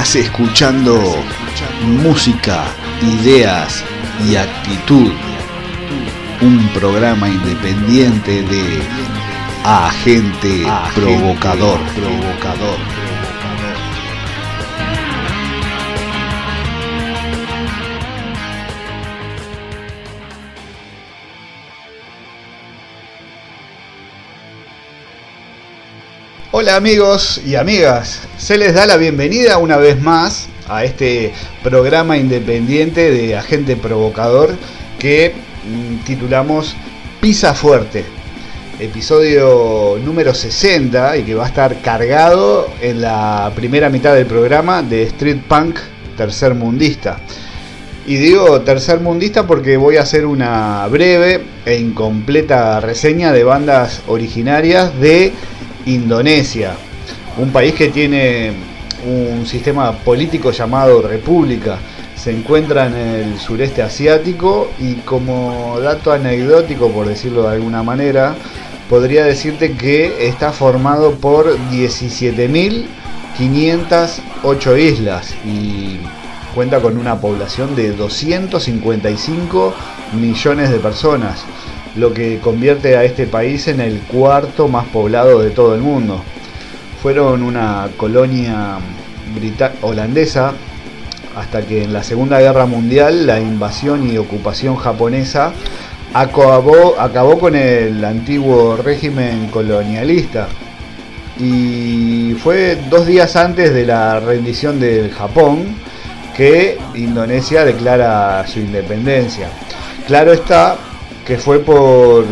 Estás escuchando música, ideas y actitud. Un programa independiente de agente, provocador, provocador. Hola amigos y amigas, se les da la bienvenida una vez más a este programa independiente de Agente Provocador que mm, titulamos Pisa Fuerte, episodio número 60 y que va a estar cargado en la primera mitad del programa de Street Punk Tercer Mundista. Y digo tercer mundista porque voy a hacer una breve e incompleta reseña de bandas originarias de Indonesia, un país que tiene un sistema político llamado república. Se encuentra en el sureste asiático y como dato anecdótico, por decirlo de alguna manera, podría decirte que está formado por 17.508 islas y cuenta con una población de 255 millones de personas lo que convierte a este país en el cuarto más poblado de todo el mundo. Fueron una colonia holandesa hasta que en la Segunda Guerra Mundial la invasión y ocupación japonesa acabó, acabó con el antiguo régimen colonialista. Y fue dos días antes de la rendición del Japón que Indonesia declara su independencia. Claro está, que fue por,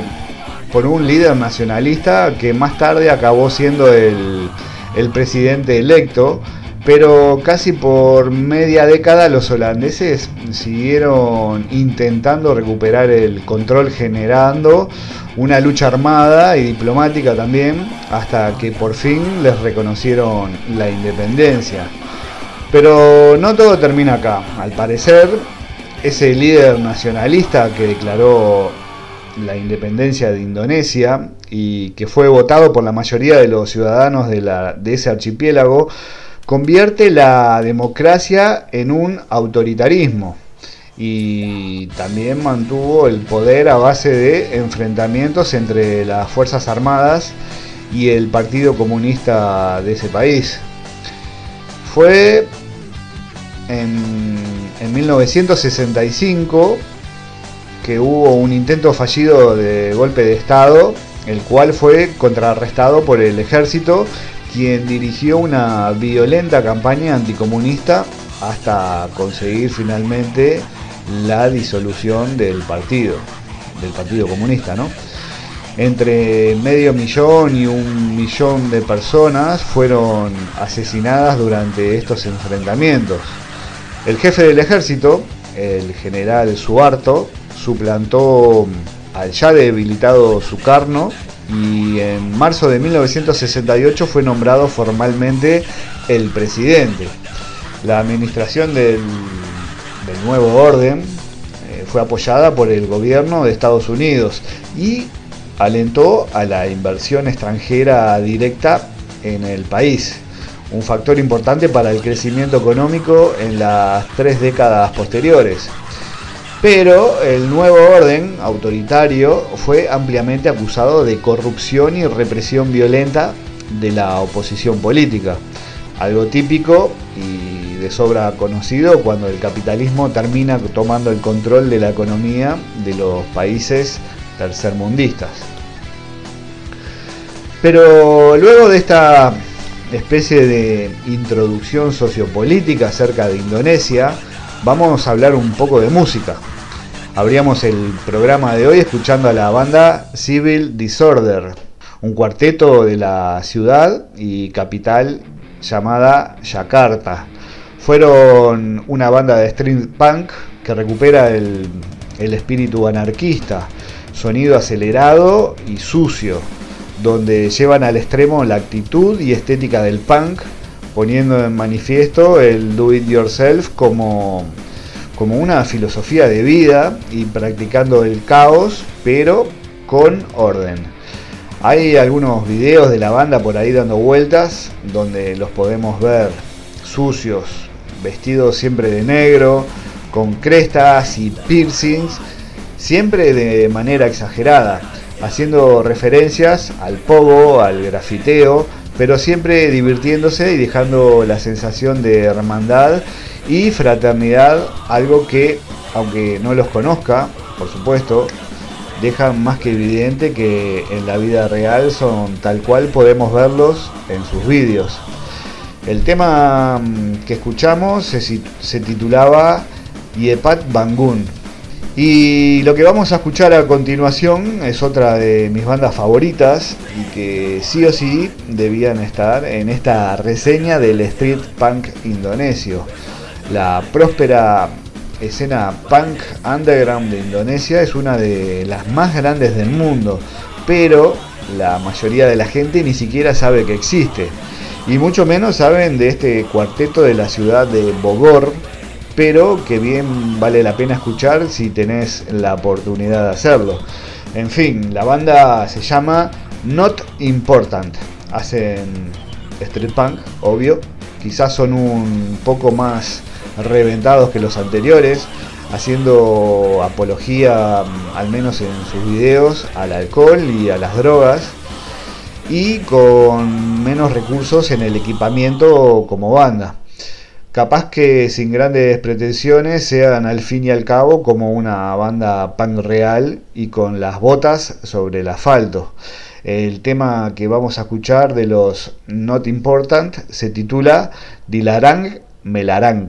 por un líder nacionalista que más tarde acabó siendo el, el presidente electo, pero casi por media década los holandeses siguieron intentando recuperar el control generando una lucha armada y diplomática también hasta que por fin les reconocieron la independencia. Pero no todo termina acá. Al parecer, ese líder nacionalista que declaró la independencia de Indonesia y que fue votado por la mayoría de los ciudadanos de, la, de ese archipiélago, convierte la democracia en un autoritarismo y también mantuvo el poder a base de enfrentamientos entre las Fuerzas Armadas y el Partido Comunista de ese país. Fue en, en 1965 hubo un intento fallido de golpe de Estado, el cual fue contrarrestado por el ejército, quien dirigió una violenta campaña anticomunista hasta conseguir finalmente la disolución del partido, del Partido Comunista, ¿no? Entre medio millón y un millón de personas fueron asesinadas durante estos enfrentamientos. El jefe del ejército, el general Suarto, suplantó al ya debilitado Sukarno y en marzo de 1968 fue nombrado formalmente el presidente. La administración del, nuevo orden eh, fue apoyada por el gobierno de Estados Unidos y alentó a la inversión extranjera directa en el país, un factor importante para el crecimiento económico en las tres décadas posteriores. Pero el nuevo orden autoritario fue ampliamente acusado de corrupción y represión violenta de la oposición política, algo típico y de sobra conocido cuando el capitalismo termina tomando el control de la economía de los países tercermundistas. Pero luego de esta especie de introducción sociopolítica acerca de Indonesia, vamos a hablar un poco de música. Abríamos el programa de hoy escuchando a la banda Civil Disorder, un cuarteto de la ciudad y capital llamada Yakarta. Fueron una banda de street punk que recupera el, el espíritu anarquista, sonido acelerado y sucio, donde llevan al extremo la actitud y estética del punk poniendo en manifiesto el do it yourself como, como una filosofía de vida y practicando el caos, pero con orden. Hay algunos videos de la banda por ahí dando vueltas donde los podemos ver sucios, vestidos siempre de negro, con crestas y piercings, siempre de manera exagerada, haciendo referencias al pogo, al grafiteo, pero siempre divirtiéndose y dejando la sensación de hermandad y fraternidad, algo que, aunque no los conozca, por supuesto, deja más que evidente que en la vida real son tal cual podemos verlos en sus vídeos. El tema mm, que escuchamos se, titulaba Yepat Bangun. Y lo que vamos a escuchar a continuación es otra de mis bandas favoritas y que sí o sí debían estar en esta reseña del street punk indonesio. La próspera escena punk underground de Indonesia es una de las más grandes del mundo, pero la mayoría de la gente ni siquiera sabe que existe. Y mucho menos saben de este cuarteto de la ciudad de Bogor, pero que bien vale la pena escuchar si tenés la oportunidad de hacerlo. En fin, la banda se llama Not Important. Hacen street punk, obvio. Quizás son un poco más reventados que los anteriores, haciendo apología, al menos en sus videos, al alcohol y a las drogas, y con menos recursos en el equipamiento como banda. Capaz que sin grandes pretensiones sean al fin y al cabo como una banda punk real y con las botas sobre el asfalto. El tema que vamos a escuchar de los Not Important se titula Dilarang Melarang.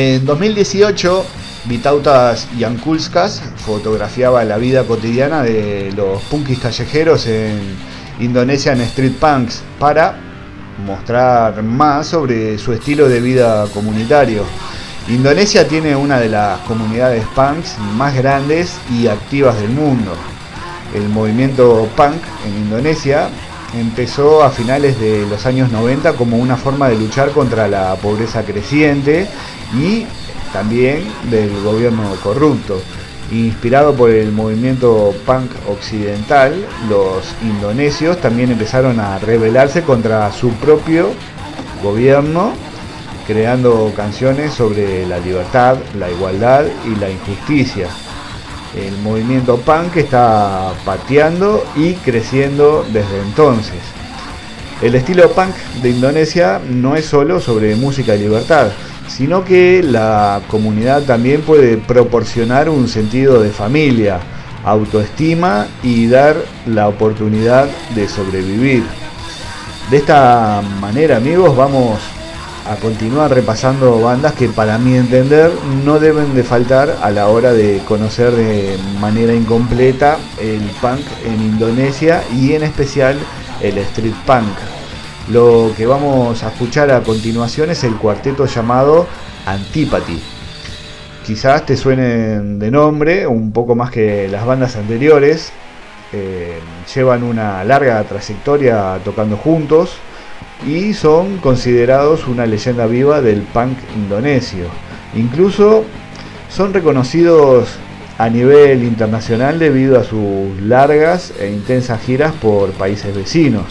En 2018, Vitautas Yankulskas fotografiaba la vida cotidiana de los punkis callejeros en Indonesian Street Punks para mostrar más sobre su estilo de vida comunitario. Indonesia tiene una de las comunidades punks más grandes y activas del mundo. El movimiento punk en Indonesia empezó a finales de los años 90 como una forma de luchar contra la pobreza creciente y también del gobierno corrupto. Inspirado por el movimiento punk occidental, los indonesios también empezaron a rebelarse contra su propio gobierno, creando canciones sobre la libertad, la igualdad y la injusticia. El movimiento punk está pateando y creciendo desde entonces. El estilo punk de Indonesia no es solo sobre música y libertad, sino que la comunidad también puede proporcionar un sentido de familia, autoestima y dar la oportunidad de sobrevivir. De esta manera amigos vamos a continuar repasando bandas que para mi entender no deben de faltar a la hora de conocer de manera incompleta el punk en Indonesia y en especial el street punk. Lo que vamos a escuchar a continuación es el cuarteto llamado Antipathy. Quizás te suenen de nombre, un poco más que las bandas anteriores. eh, llevan una larga trayectoria tocando juntos y son considerados una leyenda viva del punk indonesio. Incluso son reconocidos a nivel internacional debido a sus largas e intensas giras por países vecinos.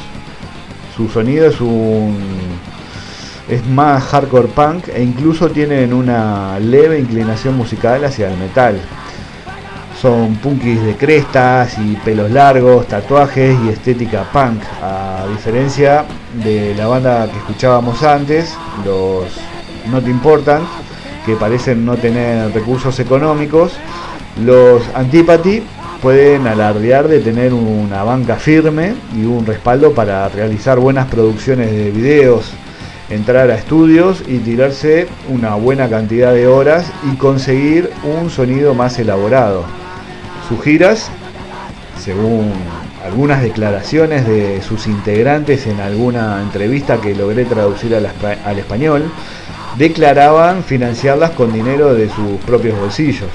Su sonido es un es más hardcore punk e incluso tienen una leve inclinación musical hacia el metal. Son punkis de crestas y pelos largos, tatuajes y estética punk, a diferencia de la banda que escuchábamos antes, los Not Important, que parecen no tener recursos económicos, los Antipathy pueden alardear de tener una banca firme y un respaldo para realizar buenas producciones de videos, entrar a estudios y tirarse una buena cantidad de horas y conseguir un sonido más elaborado. Sus giras, según algunas declaraciones de sus integrantes en alguna entrevista que logré traducir al, al español, declaraban financiarlas con dinero de sus propios bolsillos,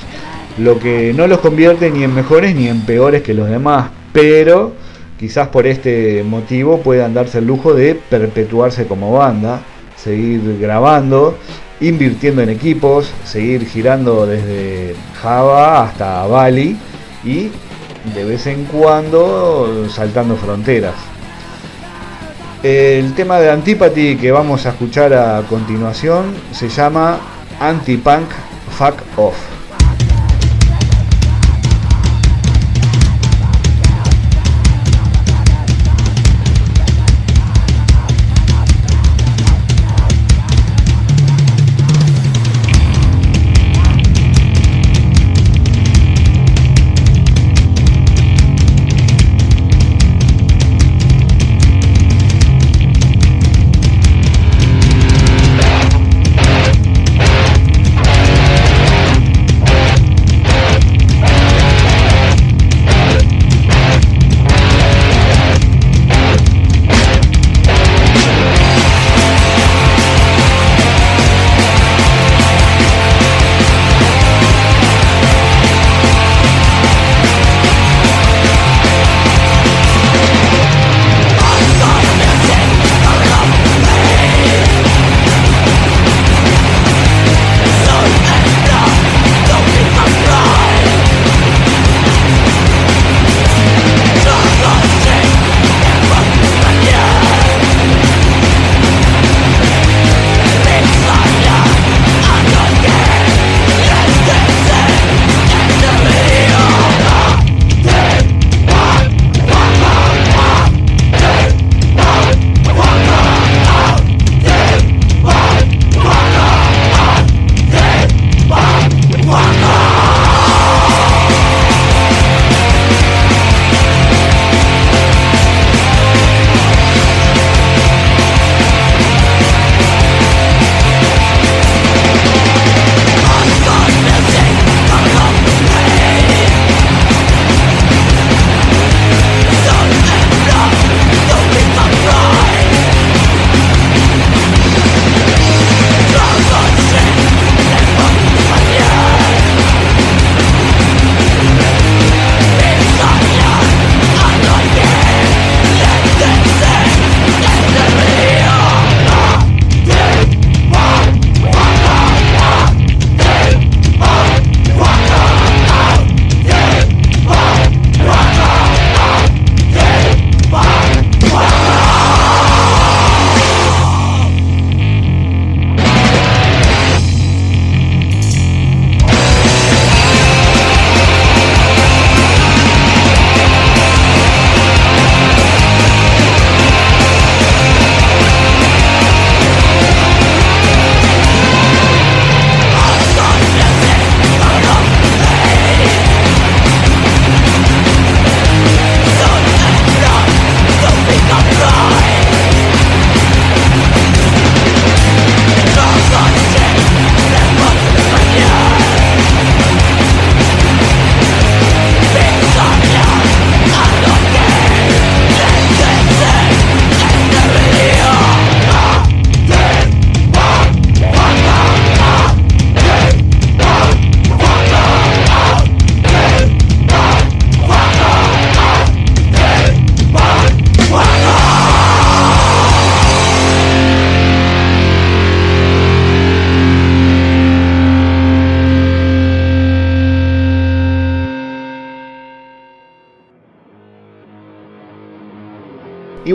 lo que no los convierte ni en mejores ni en peores que los demás, pero Quizás por este motivo puedan darse el lujo de perpetuarse como banda, seguir grabando, invirtiendo en equipos, seguir girando desde Java hasta Bali y de vez en cuando saltando fronteras. El tema de Antipathy que vamos a escuchar a continuación se llama Anti-Punk Fuck Off.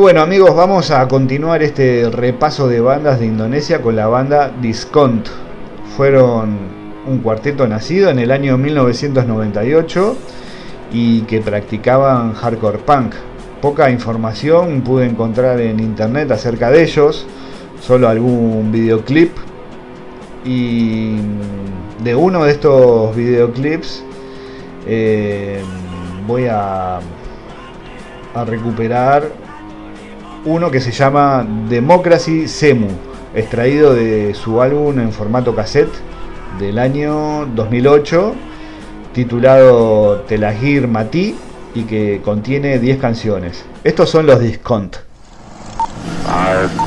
Bueno amigos, vamos a continuar este repaso de bandas de Indonesia con la banda Discount. Fueron un cuarteto nacido en el año 1998 y que practicaban hardcore punk. Poca información pude encontrar en internet acerca de ellos, solo algún videoclip y de uno de estos videoclips eh, voy a, a recuperar uno que se llama Democracy Semu, extraído de su álbum en formato cassette del año 2008, titulado Telagir Mati y que contiene 10 canciones. Estos son los Discount. Y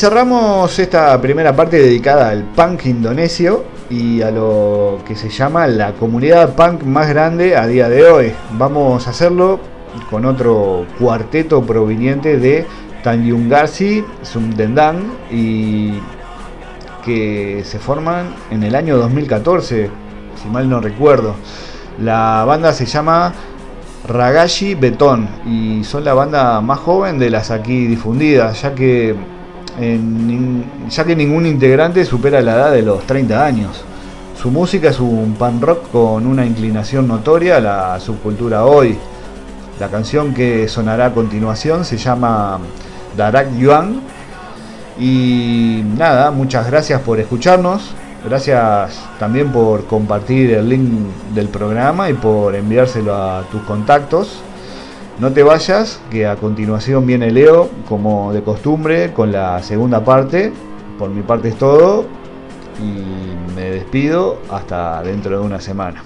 cerramos esta primera parte dedicada al punk indonesio y a lo que se llama la comunidad punk más grande a día de hoy. Vamos a hacerlo con otro cuarteto proveniente de Tanjungarsi, Sumdendang y que se forman en el año 2014, si mal no recuerdo. La banda se llama Ragashi Beton y son la banda más joven de las aquí difundidas, ya que ya que ningún integrante supera la edad de los 30 años. Su música es un pan rock con una inclinación notoria a la subcultura hoy. La canción que sonará a continuación se llama Darak Yuan. Y nada, muchas gracias por escucharnos. Gracias también por compartir el link del programa y por enviárselo a tus contactos. No te vayas, que a continuación viene Leo, como de costumbre, con la segunda parte. Por mi parte es todo. Y me despido hasta dentro de una semana.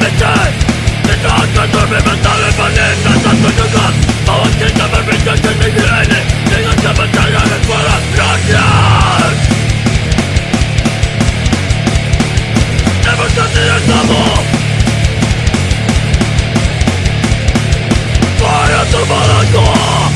The time the dog got to be bandana please just go out of the way please I got the balls gracias to volcano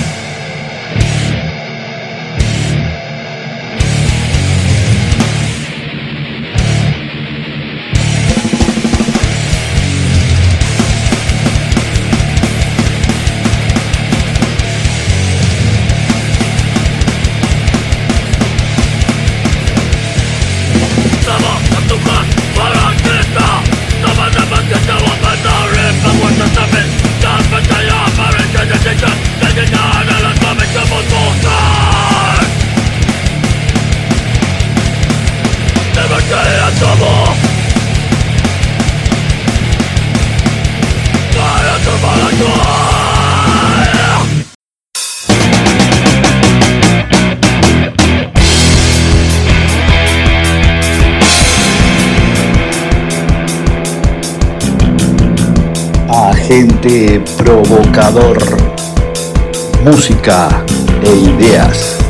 provocador, música e ideas.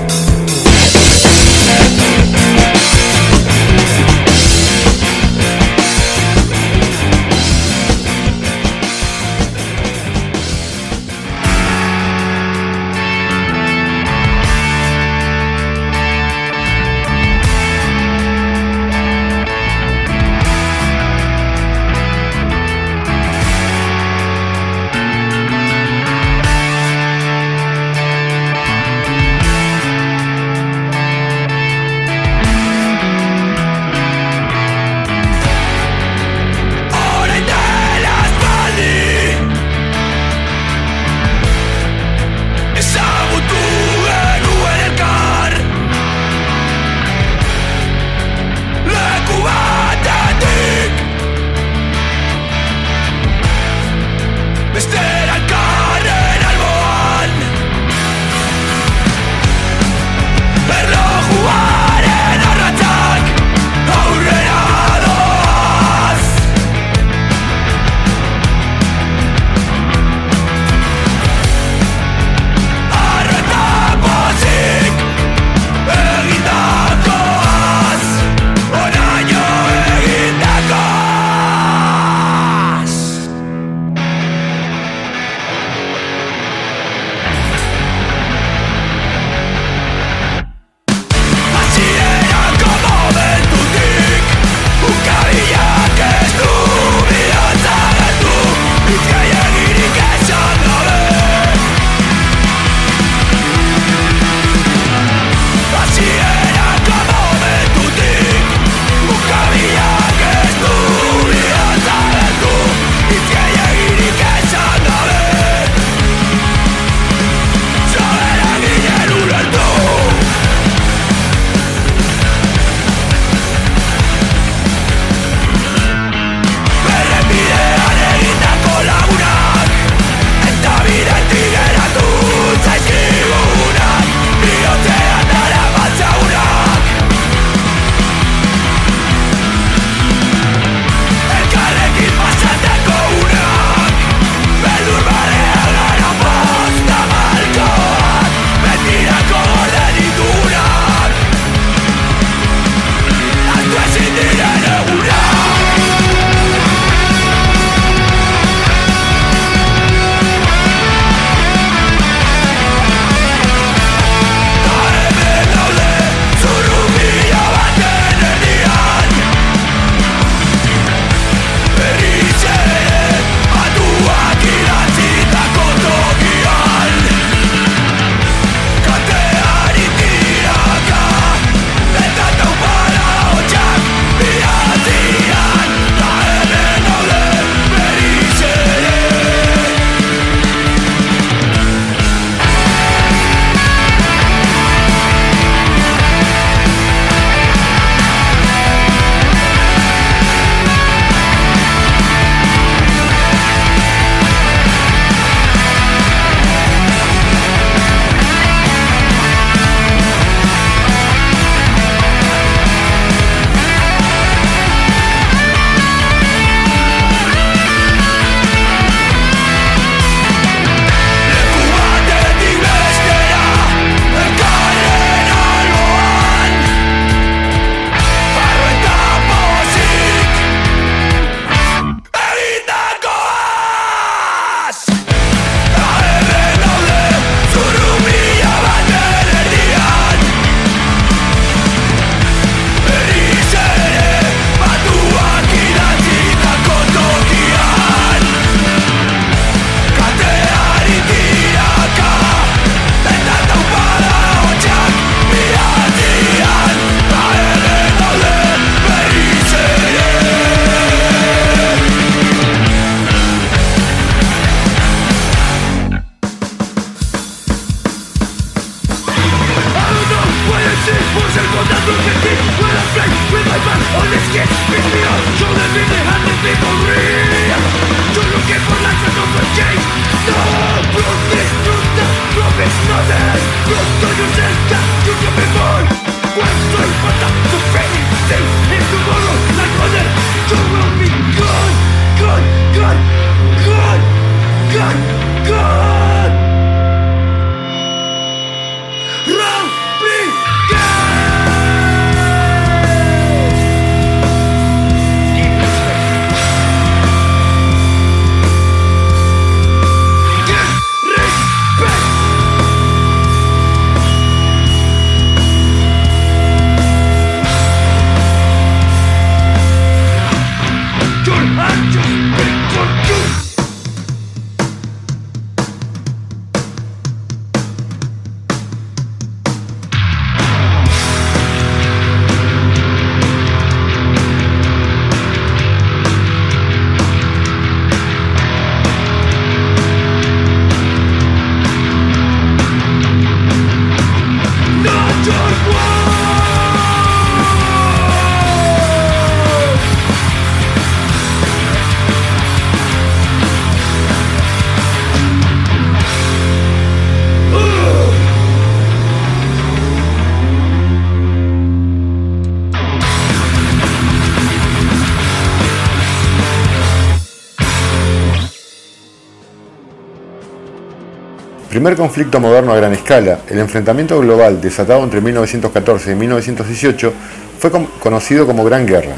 Primer conflicto moderno a gran escala, el enfrentamiento global desatado entre 1914 y 1918, fue conocido como Gran Guerra.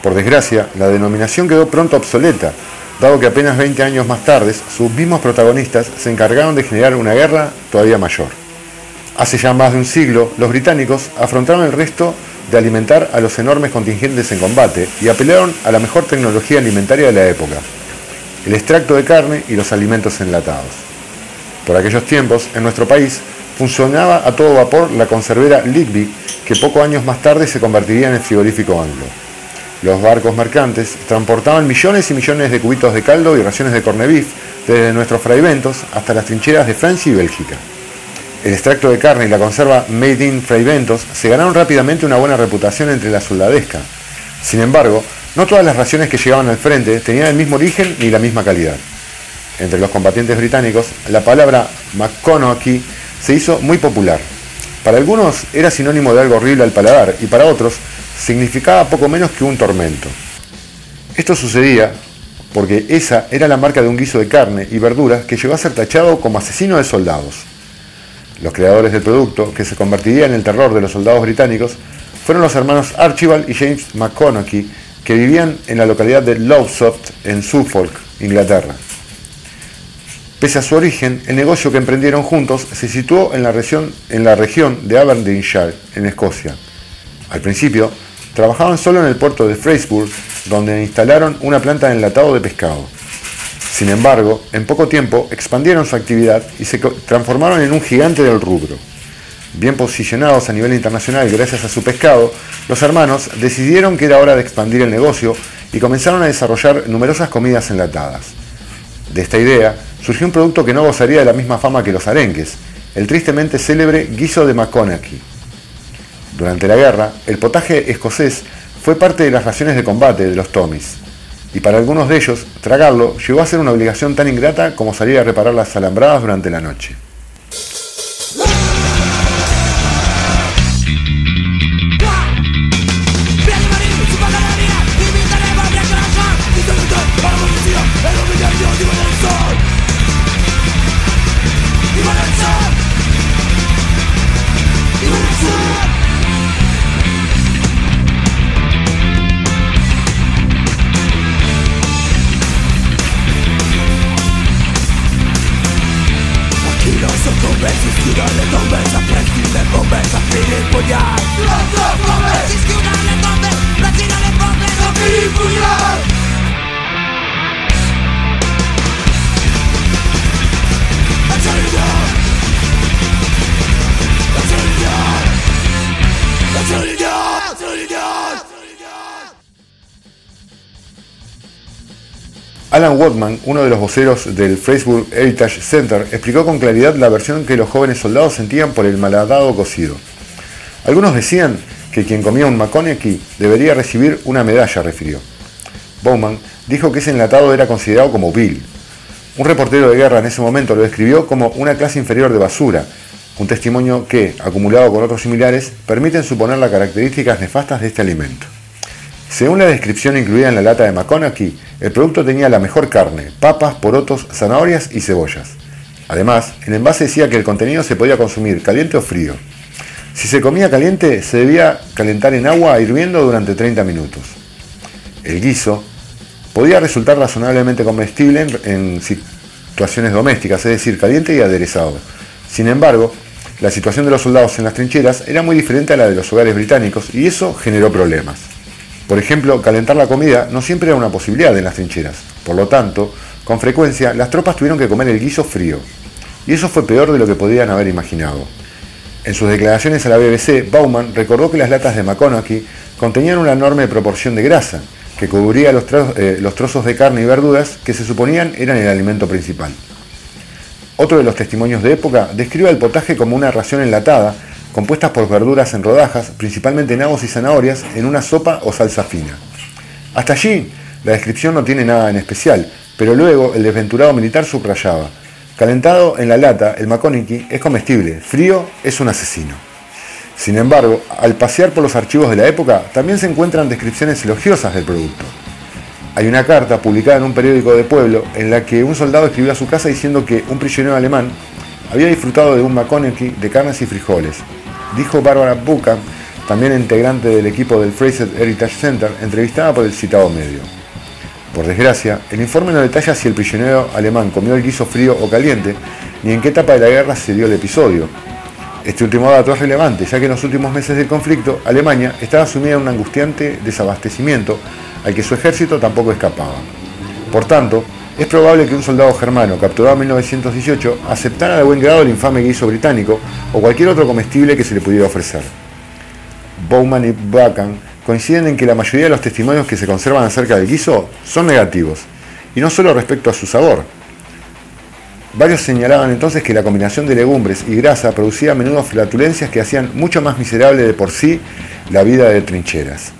Por desgracia, la denominación quedó pronto obsoleta, dado que apenas 20 años más tarde sus mismos protagonistas se encargaron de generar una guerra todavía mayor. Hace ya más de un siglo, los británicos afrontaron el resto de alimentar a los enormes contingentes en combate y apelaron a la mejor tecnología alimentaria de la época, el extracto de carne y los alimentos enlatados. Por aquellos tiempos, en nuestro país, funcionaba a todo vapor la conservera Ligby, que pocos años más tarde se convertiría en el frigorífico anglo. Los barcos mercantes transportaban millones y millones de cubitos de caldo y raciones de corned beef desde nuestros fraiventos hasta las trincheras de Francia y Bélgica. El extracto de carne y la conserva Made in Fraiventos se ganaron rápidamente una buena reputación entre la soldadesca. Sin embargo, no todas las raciones que llegaban al frente tenían el mismo origen ni la misma calidad entre los combatientes británicos, la palabra McConaughey se hizo muy popular. Para algunos era sinónimo de algo horrible al paladar y para otros significaba poco menos que un tormento. Esto sucedía porque esa era la marca de un guiso de carne y verduras que llegó a ser tachado como asesino de soldados. Los creadores del producto, que se convertiría en el terror de los soldados británicos, fueron los hermanos Archibald y James McConaughey, que vivían en la localidad de Lowestoft, en Suffolk, Inglaterra. Pese a su origen, el negocio que emprendieron juntos se situó en la región, de Aberdeenshire, en Escocia. Al principio, trabajaban solo en el puerto de Freyciburg, donde instalaron una planta de enlatado de pescado. Sin embargo, en poco tiempo expandieron su actividad y se transformaron en un gigante del rubro. Bien posicionados a nivel internacional gracias a su pescado, los hermanos decidieron que era hora de expandir el negocio y comenzaron a desarrollar numerosas comidas enlatadas. De esta idea surgió un producto que no gozaría de la misma fama que los arenques, el tristemente célebre guiso de McConaughey. Durante la guerra, el potaje escocés fue parte de las raciones de combate de los Tommies, y para algunos de ellos, tragarlo llegó a ser una obligación tan ingrata como salir a reparar las alambradas durante la noche. Watman, uno de los voceros del Facebook Heritage Center, explicó con claridad la versión que los jóvenes soldados sentían por el malhadado cocido. Algunos decían que quien comía un McConaughey debería recibir una medalla, refirió. Bowman dijo que ese enlatado era considerado como vil. Un reportero de guerra en ese momento lo describió como una clase inferior de basura, un testimonio que, acumulado con otros similares, permiten suponer las características nefastas de este alimento. Según la descripción incluida en la lata de McConaughey, el producto tenía la mejor carne, papas, porotos, zanahorias y cebollas. Además, el envase decía que el contenido se podía consumir caliente o frío. Si se comía caliente, se debía calentar en agua hirviendo durante 30 minutos. El guiso podía resultar razonablemente comestible en, situaciones domésticas, es decir, caliente y aderezado. Sin embargo, la situación de los soldados en las trincheras era muy diferente a la de los hogares británicos y eso generó problemas. Por ejemplo, calentar la comida no siempre era una posibilidad en las trincheras. Por lo tanto, con frecuencia las tropas tuvieron que comer el guiso frío. Y eso fue peor de lo que podían haber imaginado. En sus declaraciones a la BBC, Bauman recordó que las latas de McConaughey contenían una enorme proporción de grasa, que cubría los, eh, los trozos de carne y verduras que se suponían eran el alimento principal. Otro de los testimonios de época describe el potaje como una ración enlatada, compuesta por verduras en rodajas, principalmente nabos y zanahorias, en una sopa o salsa fina. Hasta allí, la descripción no tiene nada en especial, pero luego el desventurado militar subrayaba, Calentado en la lata, el McConaughey es comestible, frío es un asesino. Sin embargo, al pasear por los archivos de la época, también se encuentran descripciones elogiosas del producto. Hay una carta publicada en un periódico de pueblo en la que un soldado escribió a su casa diciendo que un prisionero alemán había disfrutado de un McConaughey de carnes y frijoles. Dijo Barbara Buchan, también integrante del equipo del Fraser Heritage Center, entrevistada por el citado medio. Por desgracia, el informe no detalla si el prisionero alemán comió el guiso frío o caliente, ni en qué etapa de la guerra se dio el episodio. Este último dato es relevante, ya que en los últimos meses del conflicto, Alemania estaba sumida en un angustiante desabastecimiento al que su ejército tampoco escapaba. Por tanto, es probable que un soldado germano capturado en 1918 aceptara de buen grado el infame guiso británico o cualquier otro comestible que se le pudiera ofrecer. Bowman y Bakan coinciden en que la mayoría de los testimonios que se conservan acerca del guiso son negativos, y no solo respecto a su sabor. Varios señalaban entonces que la combinación de legumbres y grasa producía a menudo flatulencias que hacían mucho más miserable de por sí la vida de trincheras.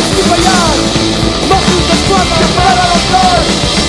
Siempre seréis tu fallar Mozos de escuadra para los dos